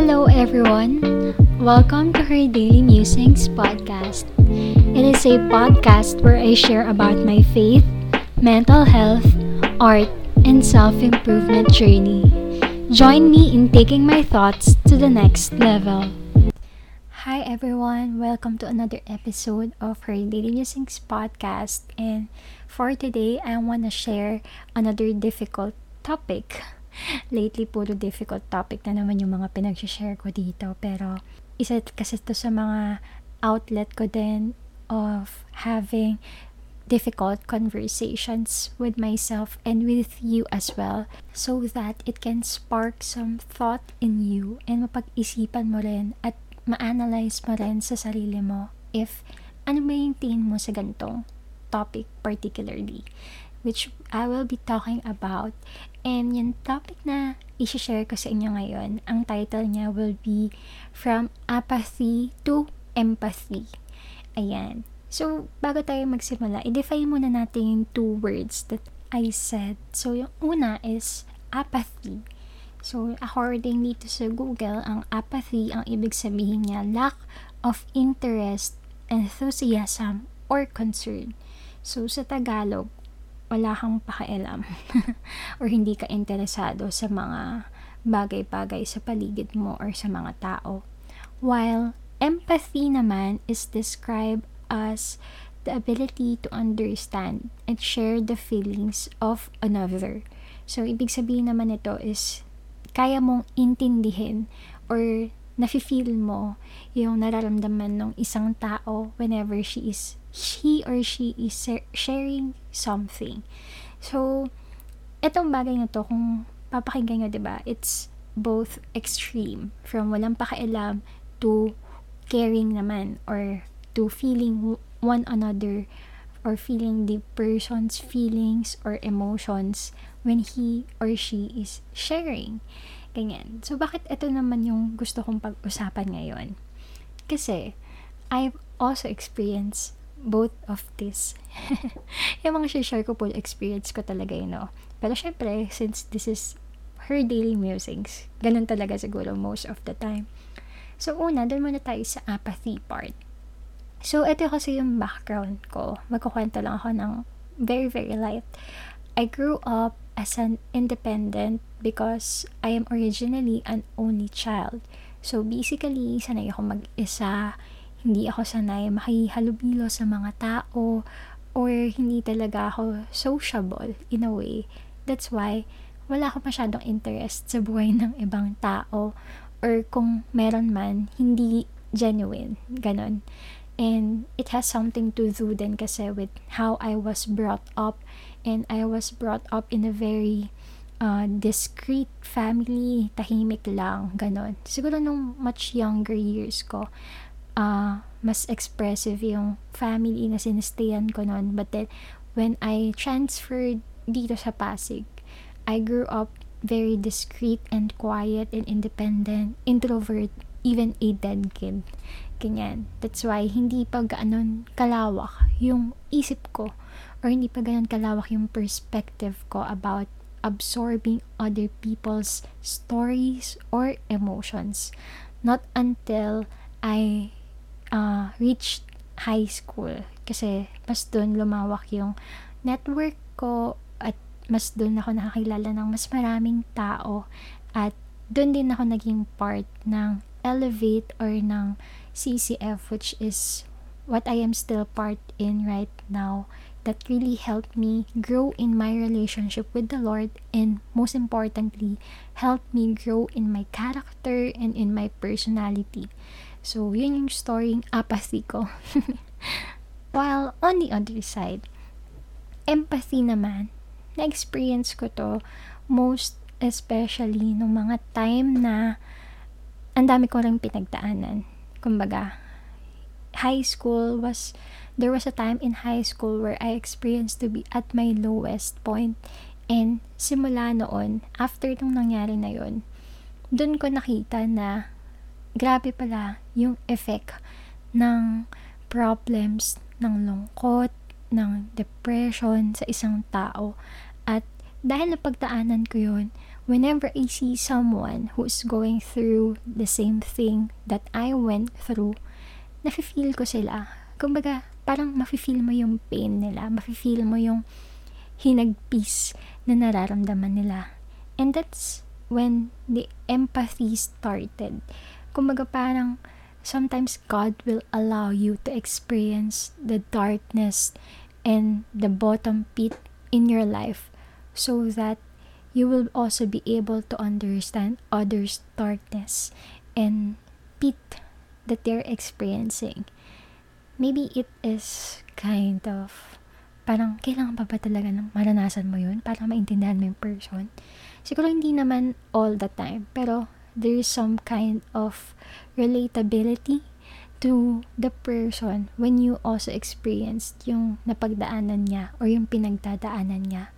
Hello, everyone. Welcome to her Daily Musings podcast. It is a podcast where I share about my faith, mental health, art, and self improvement journey. Join me in taking my thoughts to the next level. Hi, everyone. Welcome to another episode of her Daily Musings podcast. And for today, I want to share another difficult topic lately puro difficult topic na naman yung mga pinag-share ko dito. Pero isa kasi to sa mga outlet ko din of having difficult conversations with myself and with you as well so that it can spark some thought in you and mapag-isipan mo rin at ma-analyze mo rin sa sarili mo if ano ba yung tingin mo sa ganitong topic particularly which I will be talking about. And yung topic na isi-share ko sa inyo ngayon, ang title niya will be From Apathy to Empathy. Ayan. So, bago tayo magsimula, i-define muna natin yung two words that I said. So, yung una is apathy. So, according dito sa Google, ang apathy, ang ibig sabihin niya, lack of interest, enthusiasm, or concern. So, sa Tagalog, wala kang pakialam or hindi ka interesado sa mga bagay-bagay sa paligid mo or sa mga tao. While empathy naman is described as the ability to understand and share the feelings of another. So, ibig sabihin naman ito is kaya mong intindihin or nafe-feel mo yung nararamdaman ng isang tao whenever she is he or she is sharing something. So, etong bagay na to, kung papakinggan nyo, ba diba, it's both extreme. From walang pakialam to caring naman or to feeling one another or feeling the person's feelings or emotions when he or she is sharing. Ganyan. So, bakit ito naman yung gusto kong pag-usapan ngayon? Kasi, I've also experienced both of this. yung mga share ko po, experience ko talaga yun, no? Pero syempre, since this is her daily musings, ganun talaga siguro most of the time. So, una, doon muna tayo sa apathy part. So, ito kasi yung background ko. Magkukwento lang ako ng very, very light. I grew up as an independent because I am originally an only child. So, basically, sanay ako mag-isa hindi ako sanay makihalubilo sa mga tao or hindi talaga ako sociable in a way. That's why wala ako masyadong interest sa buhay ng ibang tao or kung meron man, hindi genuine. Ganon. And it has something to do din kasi with how I was brought up and I was brought up in a very uh, discreet family, tahimik lang, ganon. Siguro nung much younger years ko, uh, mas expressive yung family na sinistayan ko noon. But then, when I transferred dito sa Pasig, I grew up very discreet and quiet and independent, introvert, even a dead kid. Ganyan. That's why hindi pa ganoon kalawak yung isip ko or hindi pa ganoon kalawak yung perspective ko about absorbing other people's stories or emotions. Not until I uh, reached high school kasi mas doon lumawak yung network ko at mas doon ako nakakilala ng mas maraming tao at doon din ako naging part ng Elevate or ng CCF which is what I am still part in right now that really helped me grow in my relationship with the Lord and most importantly helped me grow in my character and in my personality. So, yun yung story apathy ko. While on the other side, empathy naman, na-experience ko to most especially nung mga time na ang dami ko rin pinagdaanan. Kumbaga, high school was, there was a time in high school where I experienced to be at my lowest point. And simula noon, after nung nangyari na yon, dun ko nakita na grabe pala yung effect ng problems ng lungkot, ng depression sa isang tao. At dahil napagdaanan ko yun, whenever I see someone who's going through the same thing that I went through, nafe-feel ko sila. Kumbaga, parang mafe-feel mo yung pain nila, mafe-feel mo yung hinagpis na nararamdaman nila. And that's when the empathy started. Kumbaga parang sometimes God will allow you to experience the darkness and the bottom pit in your life so that you will also be able to understand others' darkness and pit that they're experiencing. Maybe it is kind of parang kailangan pa ba talaga ng maranasan mo yun para maintindihan mo yung person. Siguro hindi naman all the time, pero there is some kind of relatability to the person when you also experienced yung napagdaanan niya or yung pinagdadaanan niya.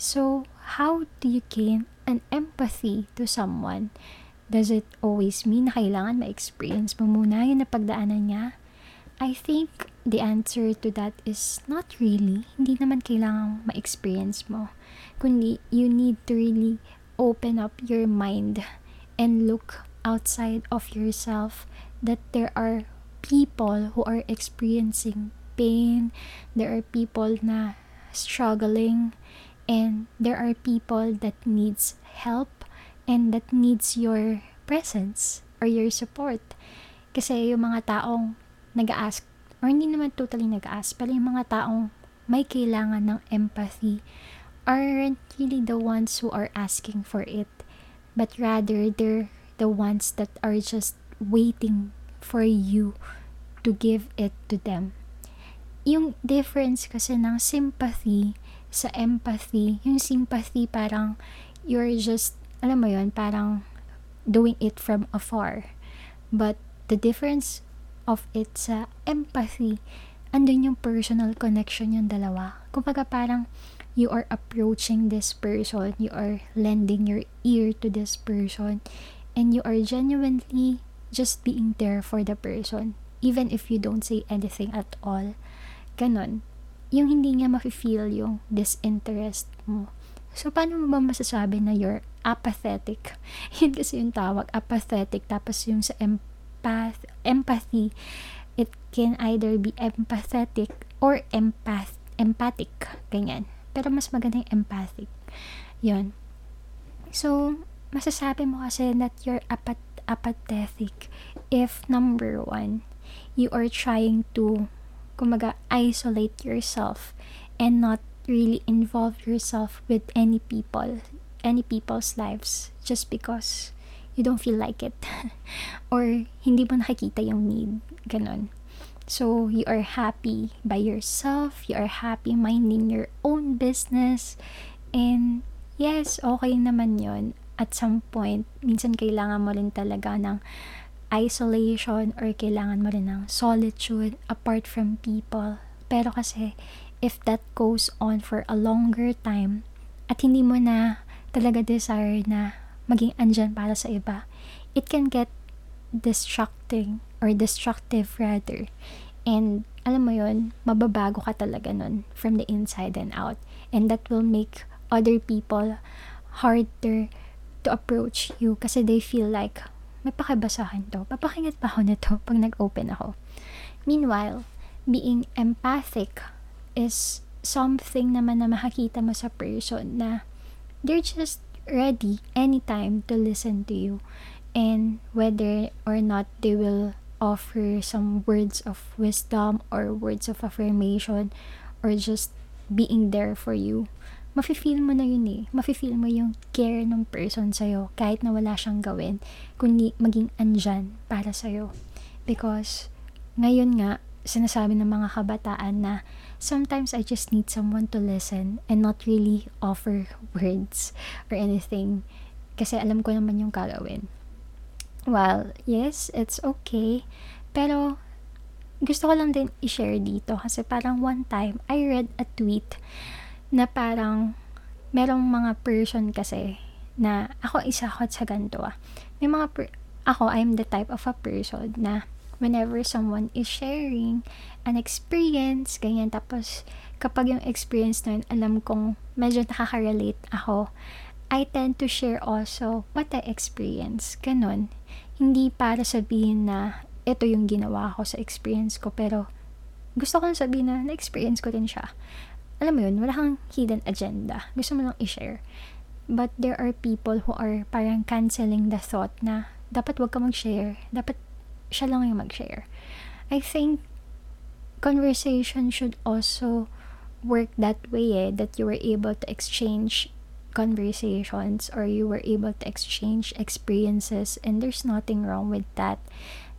So, how do you gain an empathy to someone? Does it always mean na kailangan ma-experience mo muna yung napagdaanan niya? I think the answer to that is not really. Hindi naman kailangan ma-experience mo. Kundi, you need to really open up your mind and look outside of yourself that there are people who are experiencing pain. There are people na struggling and there are people that needs help and that needs your presence or your support kasi yung mga taong nag-ask or hindi naman totally nag-ask pero yung mga taong may kailangan ng empathy aren't really the ones who are asking for it but rather they're the ones that are just waiting for you to give it to them yung difference kasi ng sympathy sa empathy, yung sympathy parang you're just, alam mo yon parang doing it from afar. But the difference of it sa empathy, andun yung personal connection yung dalawa. Kumbaga parang you are approaching this person, you are lending your ear to this person, and you are genuinely just being there for the person, even if you don't say anything at all. Ganon yung hindi niya mafe-feel yung disinterest mo. So, paano mo ba masasabi na you're apathetic? Yun kasi yung tawag, apathetic. Tapos yung sa empath, empathy, it can either be empathetic or empath, empathic. Ganyan. Pero mas maganda yung empathic. Yun. So, masasabi mo kasi that you're apat apathetic if number one, you are trying to kumaga, isolate yourself and not really involve yourself with any people, any people's lives just because you don't feel like it or hindi mo nakikita yung need, ganon. So, you are happy by yourself, you are happy minding your own business, and yes, okay naman yon At some point, minsan kailangan mo rin talaga ng isolation or kailangan mo rin ng solitude apart from people. Pero kasi, if that goes on for a longer time at hindi mo na talaga desire na maging andyan para sa iba, it can get distracting or destructive rather. And alam mo yon mababago ka talaga nun from the inside and out. And that will make other people harder to approach you kasi they feel like may pakibasahan to. Papakingat pa ako nito pag nag-open ako. Meanwhile, being empathic is something naman na makakita mo sa person na they're just ready anytime to listen to you. And whether or not they will offer some words of wisdom or words of affirmation or just being there for you mafe-feel mo na yun eh. Mafe-feel mo yung care ng person sa'yo kahit na wala siyang gawin, kundi maging andyan para sa'yo. Because, ngayon nga, sinasabi ng mga kabataan na sometimes I just need someone to listen and not really offer words or anything kasi alam ko naman yung gagawin. Well, yes, it's okay. Pero, gusto ko lang din i-share dito kasi parang one time, I read a tweet na parang merong mga person kasi na ako isa ko sa ganito ah. May mga per- ako I'm the type of a person na whenever someone is sharing an experience, ganyan, tapos kapag yung experience na yun, alam kong medyo nakaka-relate ako, I tend to share also what I experience. Ganon. Hindi para sabihin na ito yung ginawa ko sa experience ko pero gusto ko sabihin na na-experience ko din siya. Alam mo yun, wala kang hidden agenda. Gusto mo lang i-share. But there are people who are parang canceling the thought na dapat wag ka mag-share. Dapat siya lang yung mag-share. I think conversation should also work that way eh, that you were able to exchange conversations or you were able to exchange experiences and there's nothing wrong with that.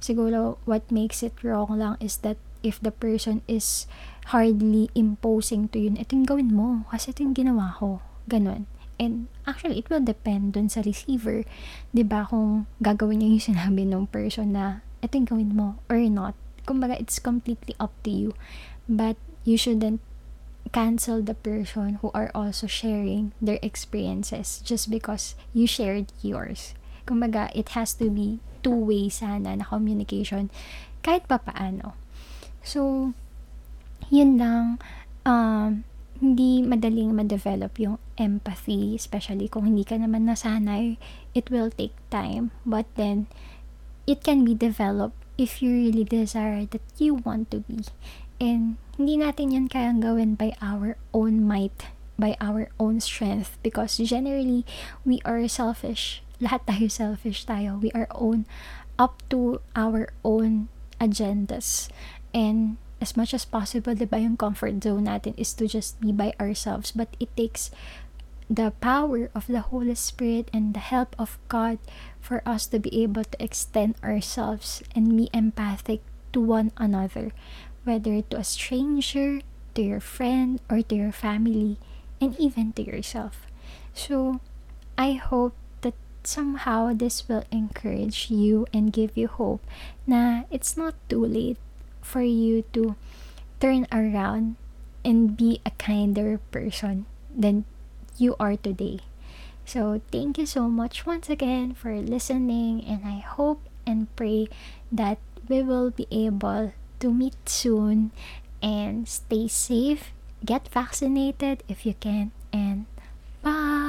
Siguro what makes it wrong lang is that if the person is hardly imposing to you, ito yung gawin mo kasi ito yung ginawa ko. Ganon. And actually, it will depend dun sa receiver. ba diba, kung gagawin niya yung sinabi ng person na ito yung gawin mo or not. Kumbaga, it's completely up to you. But you shouldn't cancel the person who are also sharing their experiences just because you shared yours. Kumbaga, it has to be two-way sana na communication kahit pa paano. So, yun lang. Um, hindi madaling ma-develop yung empathy, especially kung hindi ka naman nasanay. It will take time. But then, it can be developed if you really desire that you want to be. And hindi natin yan kayang gawin by our own might, by our own strength. Because generally, we are selfish. Lahat tayo selfish tayo. We are own up to our own agendas. And as much as possible, diba yung comfort zone natin is to just be by ourselves. But it takes the power of the Holy Spirit and the help of God for us to be able to extend ourselves and be empathic to one another whether to a stranger, to your friend, or to your family, and even to yourself. So, I hope that somehow this will encourage you and give you hope na it's not too late for you to turn around and be a kinder person than you are today. So, thank you so much once again for listening, and I hope and pray that we will be able to meet soon and stay safe. Get vaccinated if you can and bye.